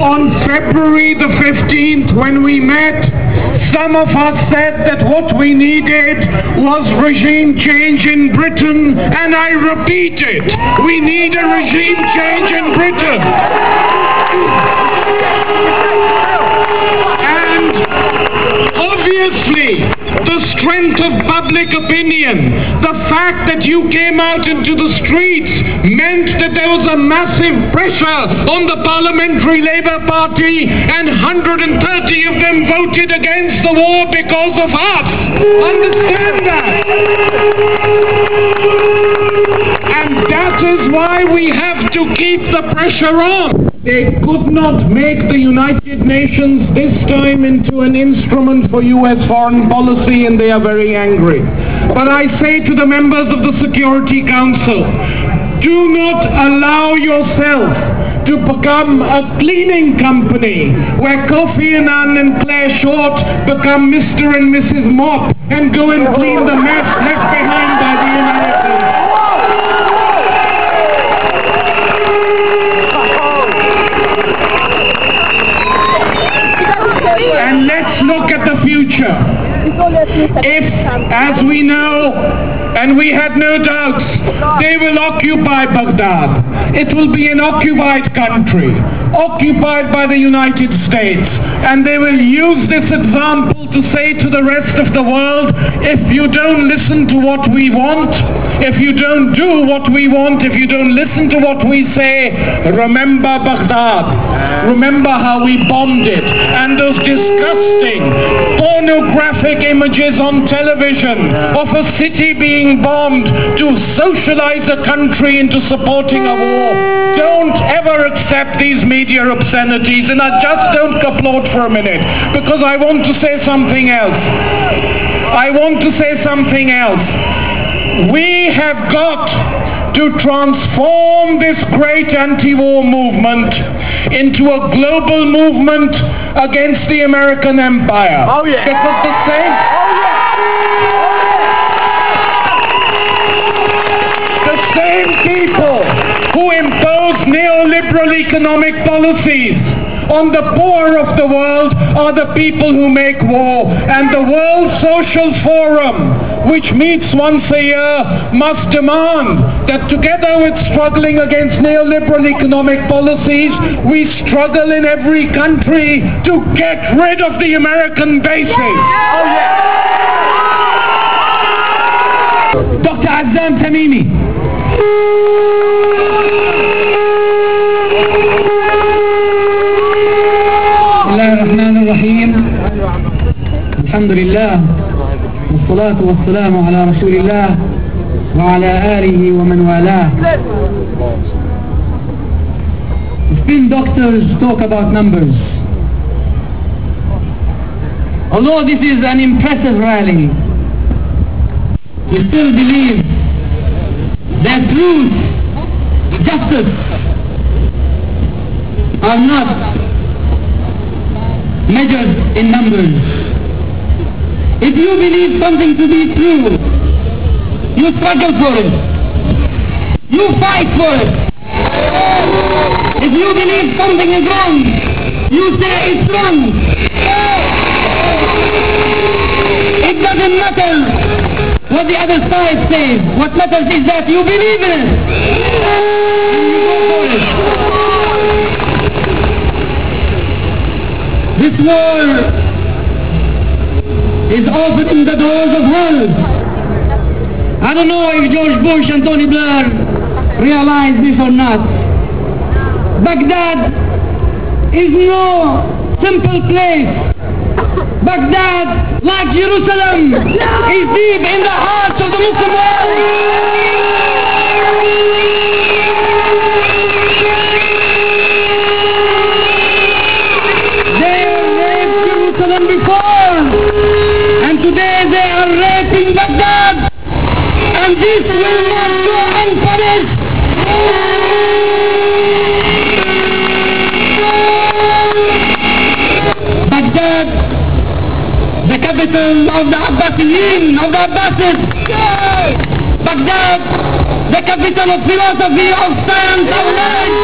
On February the 15th, when we met, some of us said that what we needed was regime change in Britain, and I repeat it, we need a regime change in Britain. And obviously, the strength of public opinion, the fact that you came out into the streets meant that there was a massive pressure on the Parliamentary Labour Party and 130 of them voted against the war because of us. Understand that. And that is why we have to keep the pressure on. They could not make the United Nations this time into an instrument for US foreign policy and they are very angry. But I say to the members of the Security Council, do not allow yourself to become a cleaning company where Kofi Annan and Clare Short become Mr. and Mrs. Mop and go and clean the mess future. If, as we know, and we had no doubts, they will occupy Baghdad. It will be an occupied country, occupied by the United States. And they will use this example to say to the rest of the world, if you don't listen to what we want, if you don't do what we want, if you don't listen to what we say, remember Baghdad. Remember how we bombed it. And those disgusting pornographic images on television of a city being bombed to socialize a country into supporting a war. Don't ever accept these media obscenities. And I just don't applaud for a minute because I want to say something else. I want to say something else. We have got to transform this great anti-war movement into a global movement against the American empire. Oh, yeah. Because the same oh, the same people who impose neoliberal economic policies on the poor of the world are the people who make war. And the World Social Forum, which meets once a year, must demand that together with struggling against neoliberal economic policies, we struggle in every country to get rid of the American bases. Oh, Dr. Azzam Tamimi. بسم الله الرحمن الرحيم الحمد لله والصلاة والسلام على رسول الله وعلى آله ومن والاه Spin doctors talk about numbers. Although this is an impressive rally, we still believe that truth, justice are not measured in numbers. If you believe something to be true, you struggle for it. You fight for it. If you believe something is wrong, you say it's wrong. It doesn't matter what the other side says. What matters is that you believe in it. And you go for it. This war is opening the doors of hell. I don't know if George Bush and Tony Blair realize this or not. Baghdad is no simple place. Baghdad, like Jerusalem, is deep in the hearts of the Muslim world. And this will not go unpunished. Baghdad, the capital of the Abbasiyin, of the Abbasids. Baghdad, the capital of philosophy of science of knowledge.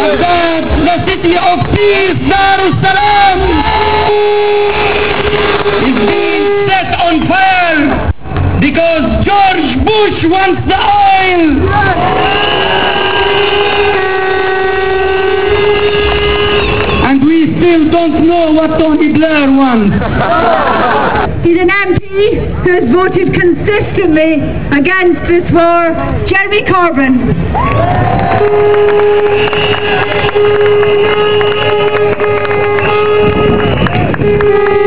Baghdad, the city of peace, Dar es Salaam, is being set on fire because George Bush wants the oil. And we still don't know what Tony Blair wants. He's an MP who has voted consistently against this war, Jeremy Corbyn.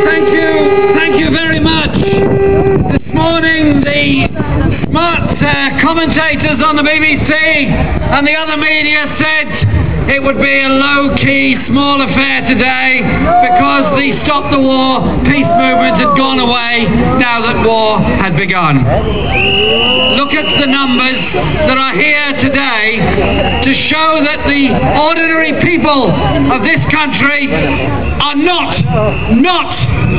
Thank you, thank you very much. The smart uh, commentators on the BBC and the other media said it would be a low-key, small affair today because the Stop the War peace movement had gone away now that war had begun. Look at the numbers that are here today to show that the ordinary people of this country are not, not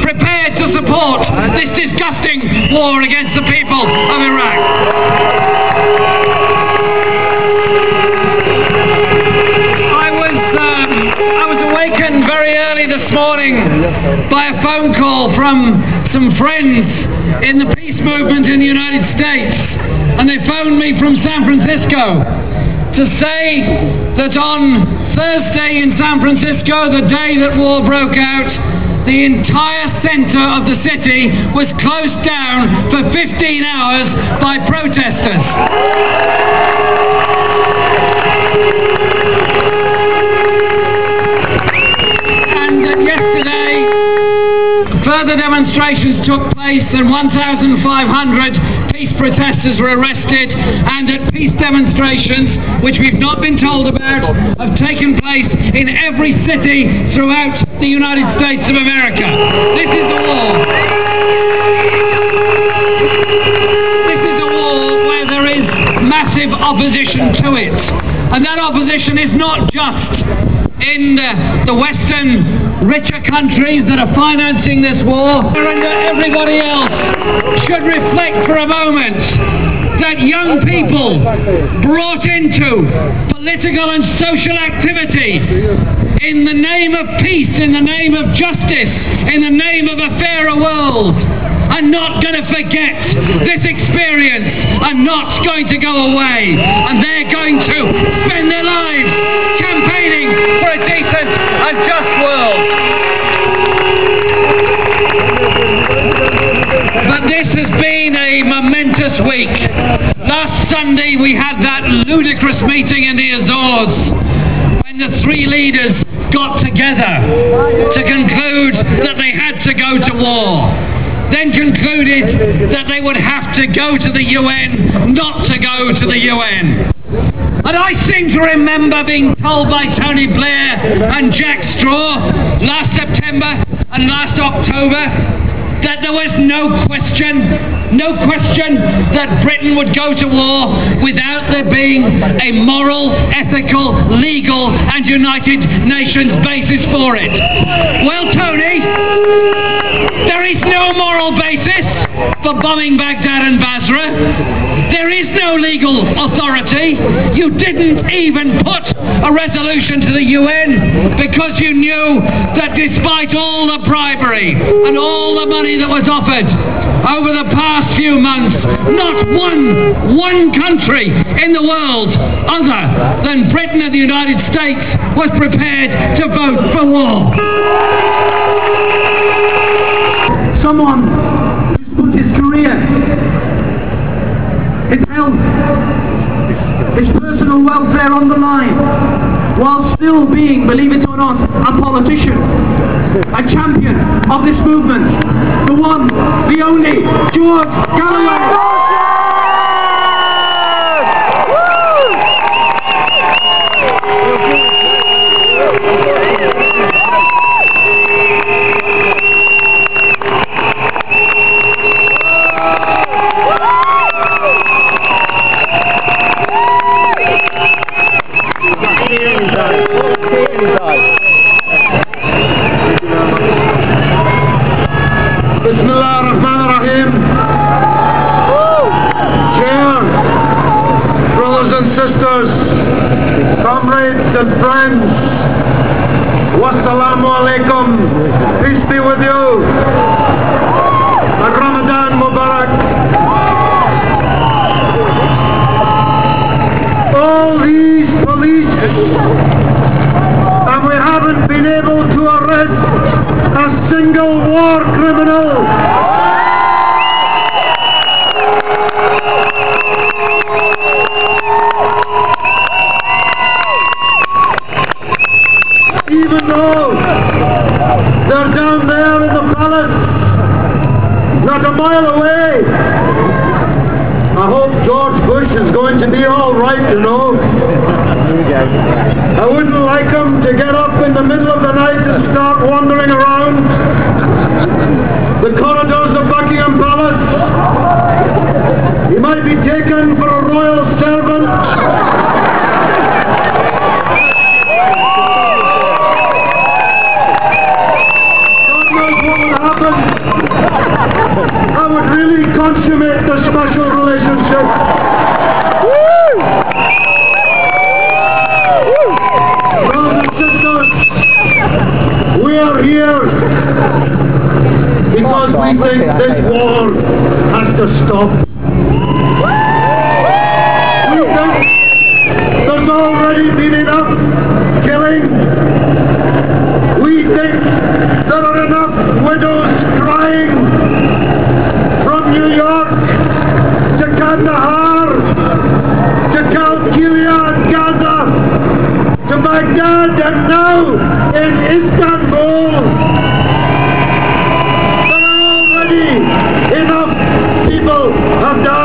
prepared to support this disgusting war against the people of Iraq. I was, um, I was awakened very early this morning by a phone call from some friends in the peace movement in the United States, and they phoned me from San Francisco to say that on Thursday in San Francisco, the day that war broke out, the entire center of the city was closed down for 15 hours by protesters. And that yesterday, further demonstrations took place and 1,500 peace protesters were arrested and that peace demonstrations, which we've not been told about, have taken place in every city throughout the United States of America. This is a war. This is a war where there is massive opposition to it. And that opposition is not just in the, the Western richer countries that are financing this war, and everybody else should reflect for a moment that young people brought into political and social activity in the name of peace, in the name of justice, in the name of a fairer world are not going to forget this experience, I'm not going to go away, and they're going to spend their lives campaigning for a decent and just world. But this has been a momentous week. Last Sunday we had that ludicrous meeting in the Azores when the three leaders got together to conclude that they had to go to war. Then concluded that they would have to go to the UN, not to go to the UN. And I seem to remember being told by Tony Blair and Jack Straw last September and last October that there was no question, no question that Britain would go to war without there being a moral, ethical, legal and United Nations basis for it. Well, Tony, there is no moral basis for bombing Baghdad and Basra. There is no legal authority. You didn't even put a resolution to the UN because you knew that despite all the bribery and all the money that was offered over the past few months, not one, one country in the world other than Britain and the United States was prepared to vote for war. someone who's put his career, his health, his personal welfare on the line, while still being, believe it or not, a politician, a champion of this movement, the one, the only, George Galloway. Around the corridors of Buckingham Palace. He might be taken for a royal servant. God knows what would happen. I would really consummate the special relationship. Brothers and sisters, we are here because we think this war has to stop. We think there's already been enough killing. We think there are enough widows crying from New York to Kandahar to Kalkilia and Gaza to Baghdad and now in Istanbul people have died.